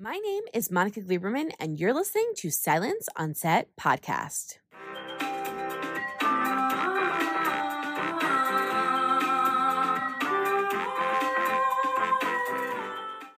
My name is Monica Gleberman, and you're listening to Silence on Set podcast.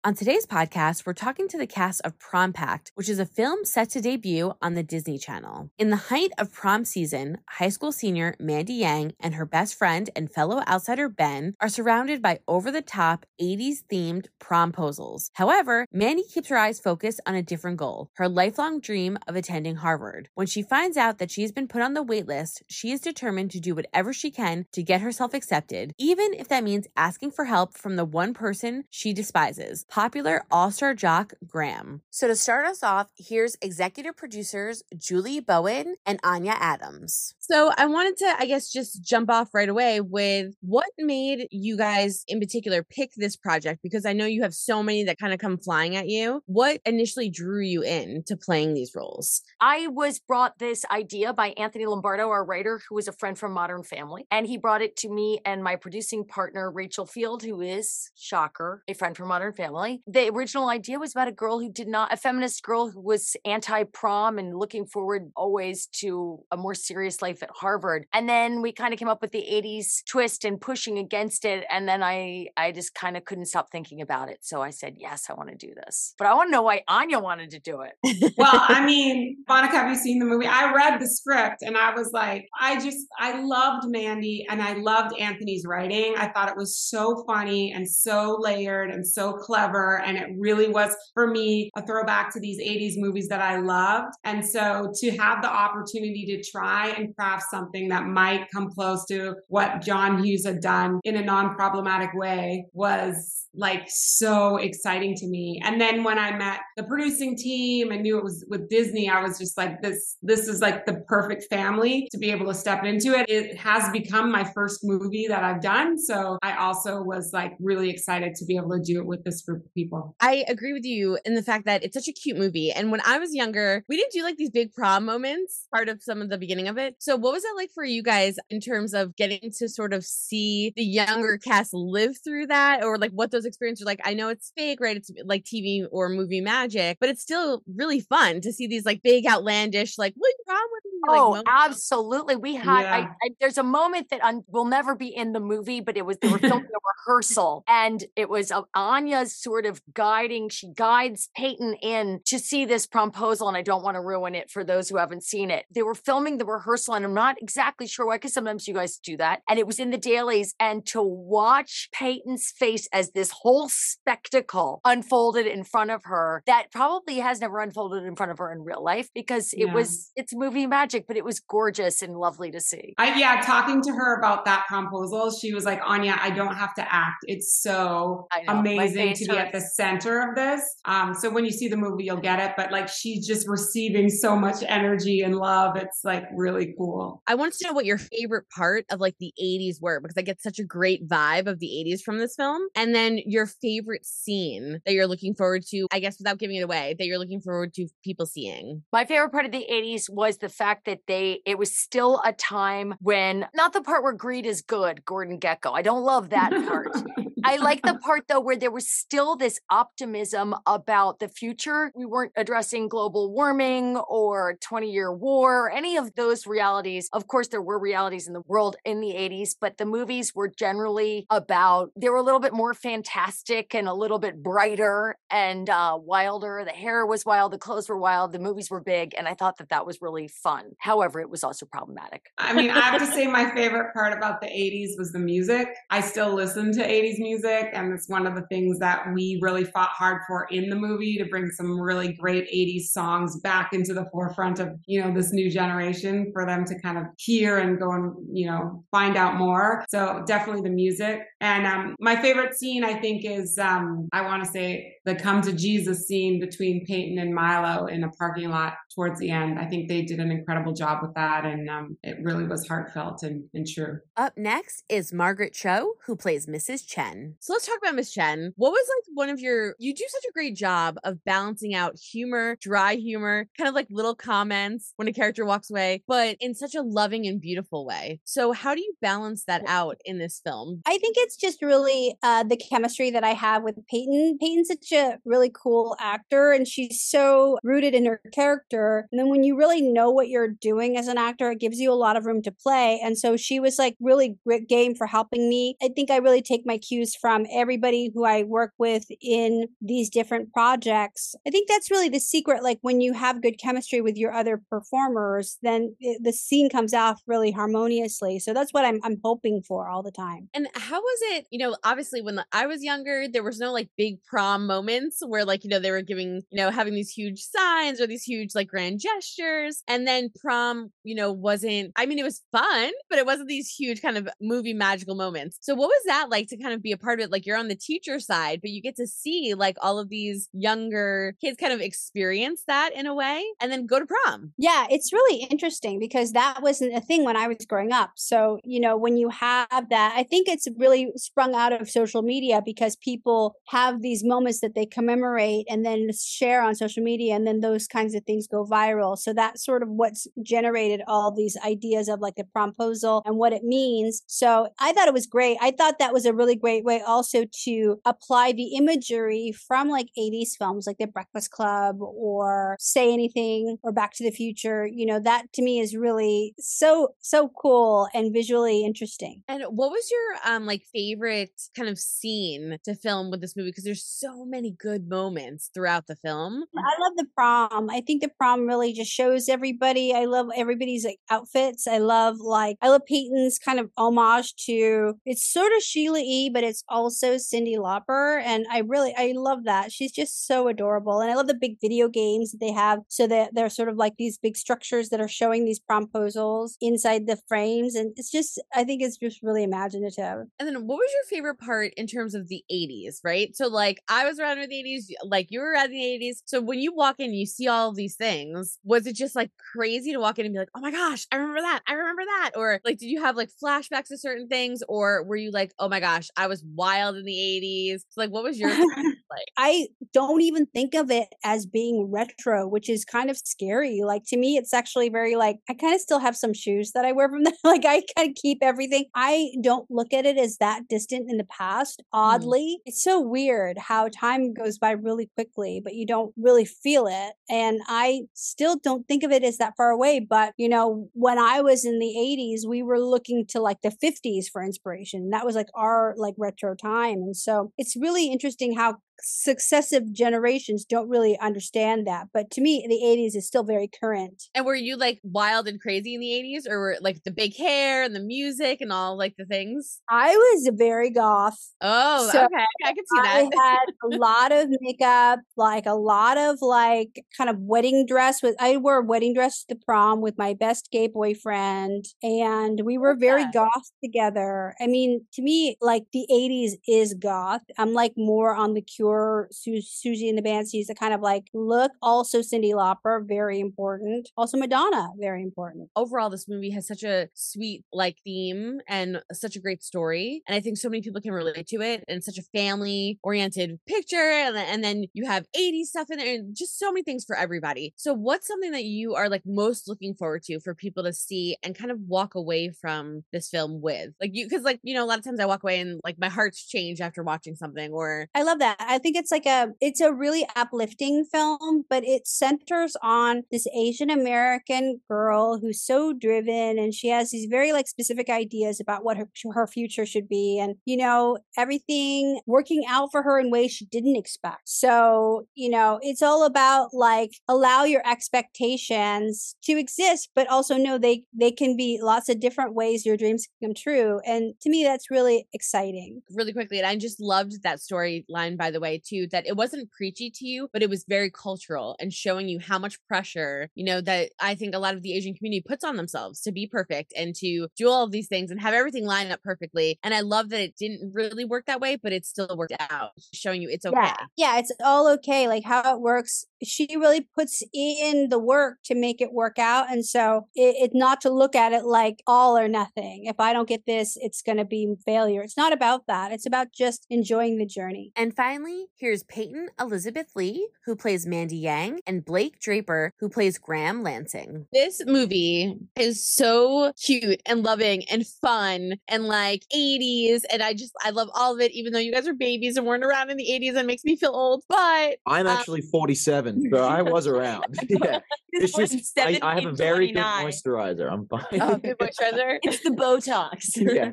On today's podcast, we're talking to the cast of Prom Pact, which is a film set to debut on the Disney Channel. In the height of prom season, high school senior Mandy Yang and her best friend and fellow outsider Ben are surrounded by over the top 80s themed promposals. However, Mandy keeps her eyes focused on a different goal her lifelong dream of attending Harvard. When she finds out that she's been put on the waitlist, she is determined to do whatever she can to get herself accepted, even if that means asking for help from the one person she despises popular all star jock Graham. So, to start us off, here's executive producers Julie Bowen and Anya Adams. So, I wanted to, I guess, just jump off right away with what made you guys in particular pick this project? Because I know you have so many that kind of come flying at you. What initially drew you in to playing these roles? I was brought this idea by Anthony Lombardo, our writer, who was a friend from Modern Family. And he brought it to me and my producing partner, Rachel Field, who is, shocker, a friend from Modern Family family. The original idea was about a girl who did not, a feminist girl who was anti prom and looking forward always to a more serious life at Harvard. And then we kind of came up with the 80s twist and pushing against it. And then I, I just kind of couldn't stop thinking about it. So I said, yes, I want to do this. But I want to know why Anya wanted to do it. well, I mean, Monica, have you seen the movie? I read the script and I was like, I just, I loved Mandy and I loved Anthony's writing. I thought it was so funny and so layered and so clever clever. And it really was, for me, a throwback to these 80s movies that I loved. And so to have the opportunity to try and craft something that might come close to what John Hughes had done in a non problematic way was like so exciting to me. And then when I met the producing team and knew it was with Disney, I was just like, this, this is like the perfect family to be able to step into it. It has become my first movie that I've done. So I also was like really excited to be able to do it with this group people. I agree with you in the fact that it's such a cute movie. And when I was younger, we didn't do like these big prom moments, part of some of the beginning of it. So what was it like for you guys in terms of getting to sort of see the younger cast live through that or like what those experiences are like? I know it's fake, right? It's like TV or movie magic, but it's still really fun to see these like big outlandish, like, what's wrong with? Like, oh, absolutely. We had, yeah. I, I, there's a moment that un, will never be in the movie, but it was, they were filming a rehearsal and it was uh, Anya's sort of guiding, she guides Peyton in to see this proposal. And I don't want to ruin it for those who haven't seen it. They were filming the rehearsal and I'm not exactly sure why, because sometimes you guys do that. And it was in the dailies. And to watch Peyton's face as this whole spectacle unfolded in front of her, that probably has never unfolded in front of her in real life because it yeah. was, it's movie magic, but it was gorgeous and lovely to see. I, yeah, talking to her about that proposal, she was like, Anya, I don't have to act. It's so amazing to be at the center of this. Um, so when you see the movie, you'll get it. But like she's just receiving so much energy and love. It's like really cool. I want to know what your favorite part of like the 80s were because I get such a great vibe of the 80s from this film. And then your favorite scene that you're looking forward to, I guess without giving it away, that you're looking forward to people seeing. My favorite part of the 80s was the fact that they, it was still a time when, not the part where greed is good, Gordon Gekko. I don't love that part. I like the part though where there was still this optimism about the future. We weren't addressing global warming or 20 year war, or any of those realities. Of course, there were realities in the world in the 80s, but the movies were generally about, they were a little bit more fantastic and a little bit brighter and uh, wilder. The hair was wild, the clothes were wild, the movies were big. And I thought that that was really fun. However, it was also problematic. I mean, I have to say, my favorite part about the 80s was the music. I still listen to 80s music, and it's one of the things that we really fought hard for in the movie to bring some really great 80s songs back into the forefront of, you know, this new generation for them to kind of hear and go and, you know, find out more. So definitely the music. And um, my favorite scene, I think, is um, I want to say the come to Jesus scene between Peyton and Milo in a parking lot towards the end. I think they did an incredible job with that, and um, it really was heartfelt and, and true. Up next is Margaret Cho, who plays Mrs. Chen. So let's talk about Miss Chen. What was like one of your, you do such a great job of balancing out humor, dry humor, kind of like little comments when a character walks away, but in such a loving and beautiful way. So, how do you balance that out in this film? I think it's just really uh, the chemistry that I have with Peyton. Peyton's such a really cool actor, and she's so rooted in her character. And then when you really know what you're doing as an actor, it gives you a lot of room to play. And so she was like really great game for helping me. I think I really take my cues from everybody who I work with in these different projects. I think that's really the secret. Like when you have good chemistry with your other performers, then it, the scene comes off really harmoniously. So that's what I'm I'm hoping for all the time. And how was it? You know, obviously when I was younger, there was no like big prom moments where like you know they were giving you know having these huge signs or these huge like grand gestures, and then prom you know wasn't. I mean, it was fun, but it wasn't these huge kind of movie magical moments. So what was that like to kind of be a part of it? Like you're on the teacher side, but you get to see like all of these younger kids kind of experience that in a way, and then go to prom. Yeah, it's really interesting because that wasn't a thing when I was growing up. So, you know, when you have that, I think it's really sprung out of social media because people have these moments that they commemorate and then share on social media, and then those kinds of things go viral. So that's sort of what's generated all these ideas of like the promposal and what it means. So I thought it was great. I thought that was a really great way also to apply the imagery from like 80s films like The Breakfast Club or Say Anything or Back to the Future. You know, that to me is really so, so cool and visually interesting. And what was your um like favorite kind of scene to film with this movie? Because there's so many good moments throughout the film. I love the prom. I think the prom really just shows everybody. I love everybody's like outfits. I love like I love Peyton's kind of homage to it's sort of Sheila E, but it's also Cyndi Lauper. And I really I love that. She's just so adorable. And I love the big video games that they have. So that they're sort of like these big structures that are showing these promposals inside the frames. And it's just I think it's just really imaginative. And then what was your favorite part in terms of the 80s, right? So like I was around in the 80s, like you were around the 80s. So when you walk in, you see all these things. Was it just like crazy to walk in and be like, oh my gosh, I remember that. I remember that. Or like, did you have like flashbacks to certain things? Or were you like, oh my gosh, I was wild in the 80s? So like, what was your like? I don't even think of it as being retro, which is kind of scary. Like to me, it's actually very like, I kind of still have some shoes that I wear from that. like I kind of keep everything. I don't look at it as that distant in the past. Mm. Oddly, mm. it's so weird how time goes by really quickly, but you don't really feel it. And I still don't think of it as that far away. But, you know, when I was in the 80s, we were looking to like the 50s for inspiration. That was like our like retro time. And so it's really interesting how successive generations don't really understand that. But to me, the 80s is still very current. And were you like wild and crazy in the 80s or were like the big hair and the music and all like the things? I was very goth. Oh, so okay. I can see that. I had a lot of makeup, like a lot of like kind of wedding dress with I wore a wedding dress to prom with my best gay boyfriend and we were very yeah. goth together. I mean, to me like the 80s is goth. I'm like more on the cure Su- Siouxsie and the Banshees, the kind of like look. Also, Cyndi Lauper, very important. Also, Madonna, very important. Overall, this movie has such a sweet like theme and such a great story, and I think so many people can relate to it. And such a family oriented picture, and, and then you have 80s stuff in there, and just so many things for everybody. So, what's something that you are like most looking forward to for people to see and kind of walk away from this film with? Like you, because like you know, a lot of times I walk away and like my heart's changed after watching something, or I love that. I think it's like a it's a really uplifting film, but it centers on this Asian American girl who's so driven and she has these very like specific ideas about what her her future should be and you know everything working out for her in ways she didn't expect. So, you know, it's all about like allow your expectations to exist but also know they they can be lots of different ways your dreams come true and to me that's really exciting. Really quickly and I just loved that storyline by the way too that it wasn't preachy to you, but it was very cultural and showing you how much pressure, you know, that I think a lot of the Asian community puts on themselves to be perfect and to do all of these things and have everything line up perfectly. And I love that it didn't really work that way, but it still worked out, showing you it's okay. Yeah, yeah it's all okay. Like how it works she really puts in the work to make it work out. And so it's it not to look at it like all or nothing. If I don't get this, it's going to be failure. It's not about that. It's about just enjoying the journey. And finally, here's Peyton Elizabeth Lee, who plays Mandy Yang, and Blake Draper, who plays Graham Lansing. This movie is so cute and loving and fun and like 80s. And I just, I love all of it, even though you guys are babies and weren't around in the 80s and makes me feel old. But I'm um, actually um, 47 seven, I was around. Yeah, it's just I, I, have a very 29. good moisturizer. I'm fine. Oh, good moisturizer. it's the Botox. yeah,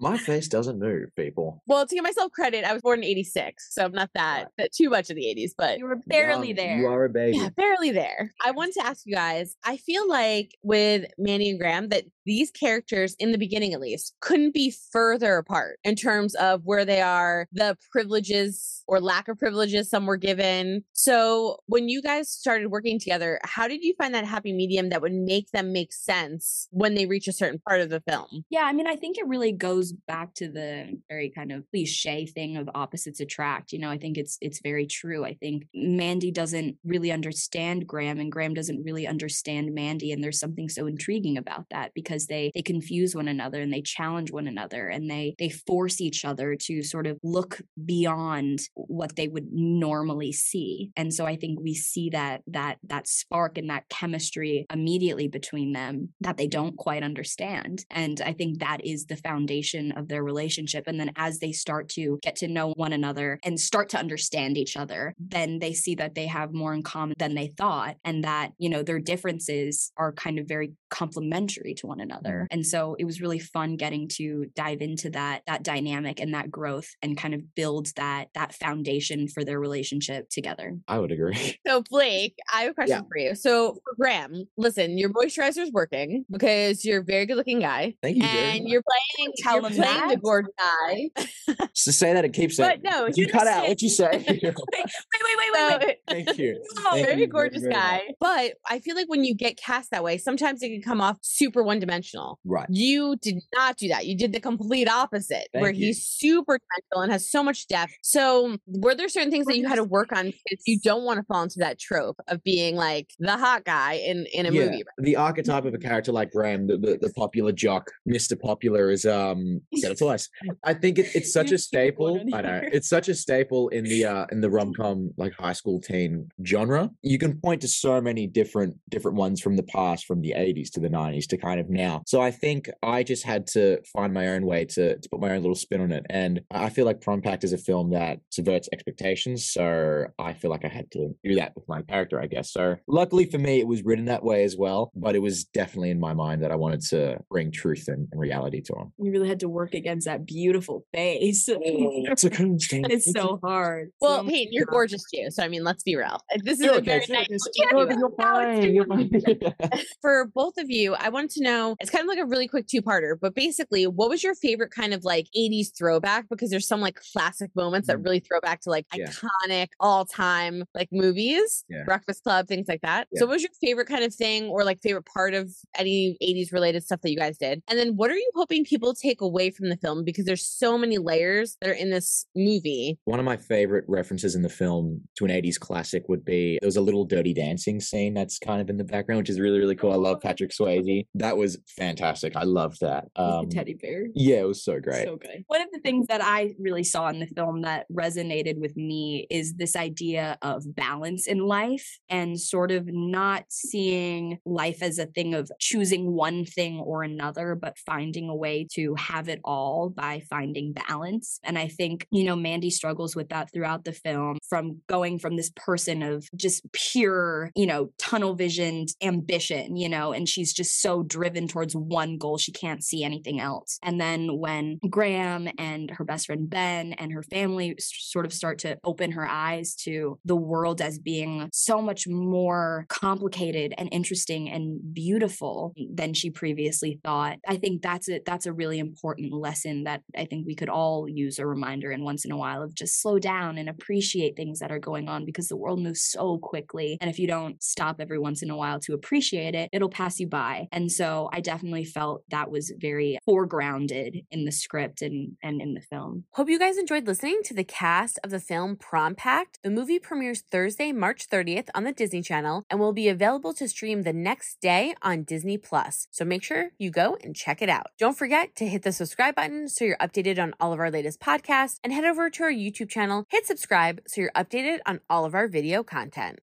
my face doesn't move, people. Well, to give myself credit, I was born in '86, so I'm not that, that too much of the '80s, but you were barely there. You are a baby. Yeah, barely there. I want to ask you guys. I feel like with Manny and Graham that these characters, in the beginning at least, couldn't be further apart in terms of where they are, the privileges or lack of privileges some were given. So, when you guys started working together, how did you find that happy medium that would make them make sense when they reach a certain part of the film? Yeah, I mean, I think it really goes back to the very kind of cliche thing of opposites attract. You know, I think it's it's very true. I think Mandy doesn't really understand Graham and Graham doesn't really understand Mandy and there's something so intriguing about that because they they confuse one another and they challenge one another and they they force each other to sort of look beyond what they would normally see. And so I think we see that that that spark and that chemistry immediately between them that they don't quite understand. And I think that is the foundation of their relationship. And then as they start to get to know one another and start to understand each other, then they see that they have more in common than they thought and that, you know, their differences are kind of very complementary to one another. Mm-hmm. And so it was really fun getting to dive into that that dynamic and that growth and kind of build that that foundation for their relationship together. I would agree. So Blake, I have a question Yeah. for you. So for Graham, listen, your moisturizer is working because you're a very good looking guy. Thank you. And much. you're playing, Tell you're him playing the that. gorgeous guy. Just to say that it keeps saying. But no, you you cut just out what you say. wait, wait, wait, wait, So, wait. Thank you. Oh, Thank very you gorgeous very much. guy. But I feel like when you get cast that way, sometimes it can come off super one dimensional. Right. You did not do that. You did the complete opposite, where you. he's super dimensional and has so much depth. So, were there certain things that you had to work on because you don't want to fall into that trope of being like the hot guy in in a yeah, movie? the archetype of a character like Graham, the, the, the popular jock, Mr. Popular, is um said it twice. I think it, it's such a staple. I know it's such a staple in the uh in the rom com like high school teen genre. You can point to so many different different ones from the past, from the eighties to the nineties to kind of now. So I think I just had to find my own way to to put my own little spin on it, and I feel like Prom Pact is a film that subverts expectations. So I feel like I had to do that with my character, I guess. So luckily for me, it was written that way as well, but it was definitely in my mind that I wanted to bring truth and, and reality to him. You really had to work against that beautiful face. It's a constant. it's so hard. Well, So much Peyton, you're gorgeous too. So I mean, let's be real. This is You're a okay, very you're nice. you're you- fine, you're fine. for both of you, I wanted to know it's kind of like a really quick two parter, but basically, what was your favorite kind of like 80s throwback? Because there's some like classic moments that Mm. really throw back to like Yeah. iconic all time like movies, Yeah. Breakfast Club, things like that. Yeah. So, what was your favorite kind of thing or like favorite part of any 80s related stuff that you guys did? And then, what are you hoping people take away from the film? Because there's so many layers that are in this movie. One of my favorite references in the film to an 80s classic would be there was a little dirty dancing scene that's kind of in the background, which is really, really cool. I love Patrick Swayze. That was fantastic. I loved that. Um, the teddy bear. yeah, it was so great. So good. One of the things that I really saw in the film that resonated with me is this idea of balance in life and sort of not seeing life as a thing of choosing one thing or another, but finding a way to have it all by finding balance. And I think, you know, Mandy struggles with that throughout the film from going from this person of just pure, you know, tunnel visioned ambition, you know, and she's just so driven towards one goal. She can't see anything else. And then when Graham and her best friend Ben and her family sort of start to open her eyes to the world as being so much more complicated and interesting and beautiful than she previously thought. I think that's a that's a really important lesson that I think we could all use a reminder in once in a while of just slow down and appreciate things that are going on because the world moves so quickly. And if you don't stop every once in a while to appreciate it, it'll pass you by. And so I definitely felt that was very foregrounded in the script and, and in the film. Hope you guys enjoyed listening to the cast of the film Prom Pact. The movie premieres Thursday, March 30th on the Disney Channel and will be available to stream the next day on Disney Plus. So make sure you go and check it out. Don't forget to hit the subscribe button so you're updated on all of our latest podcasts and head over to our YouTube channel, hit subscribe so you're updated on all of our video content.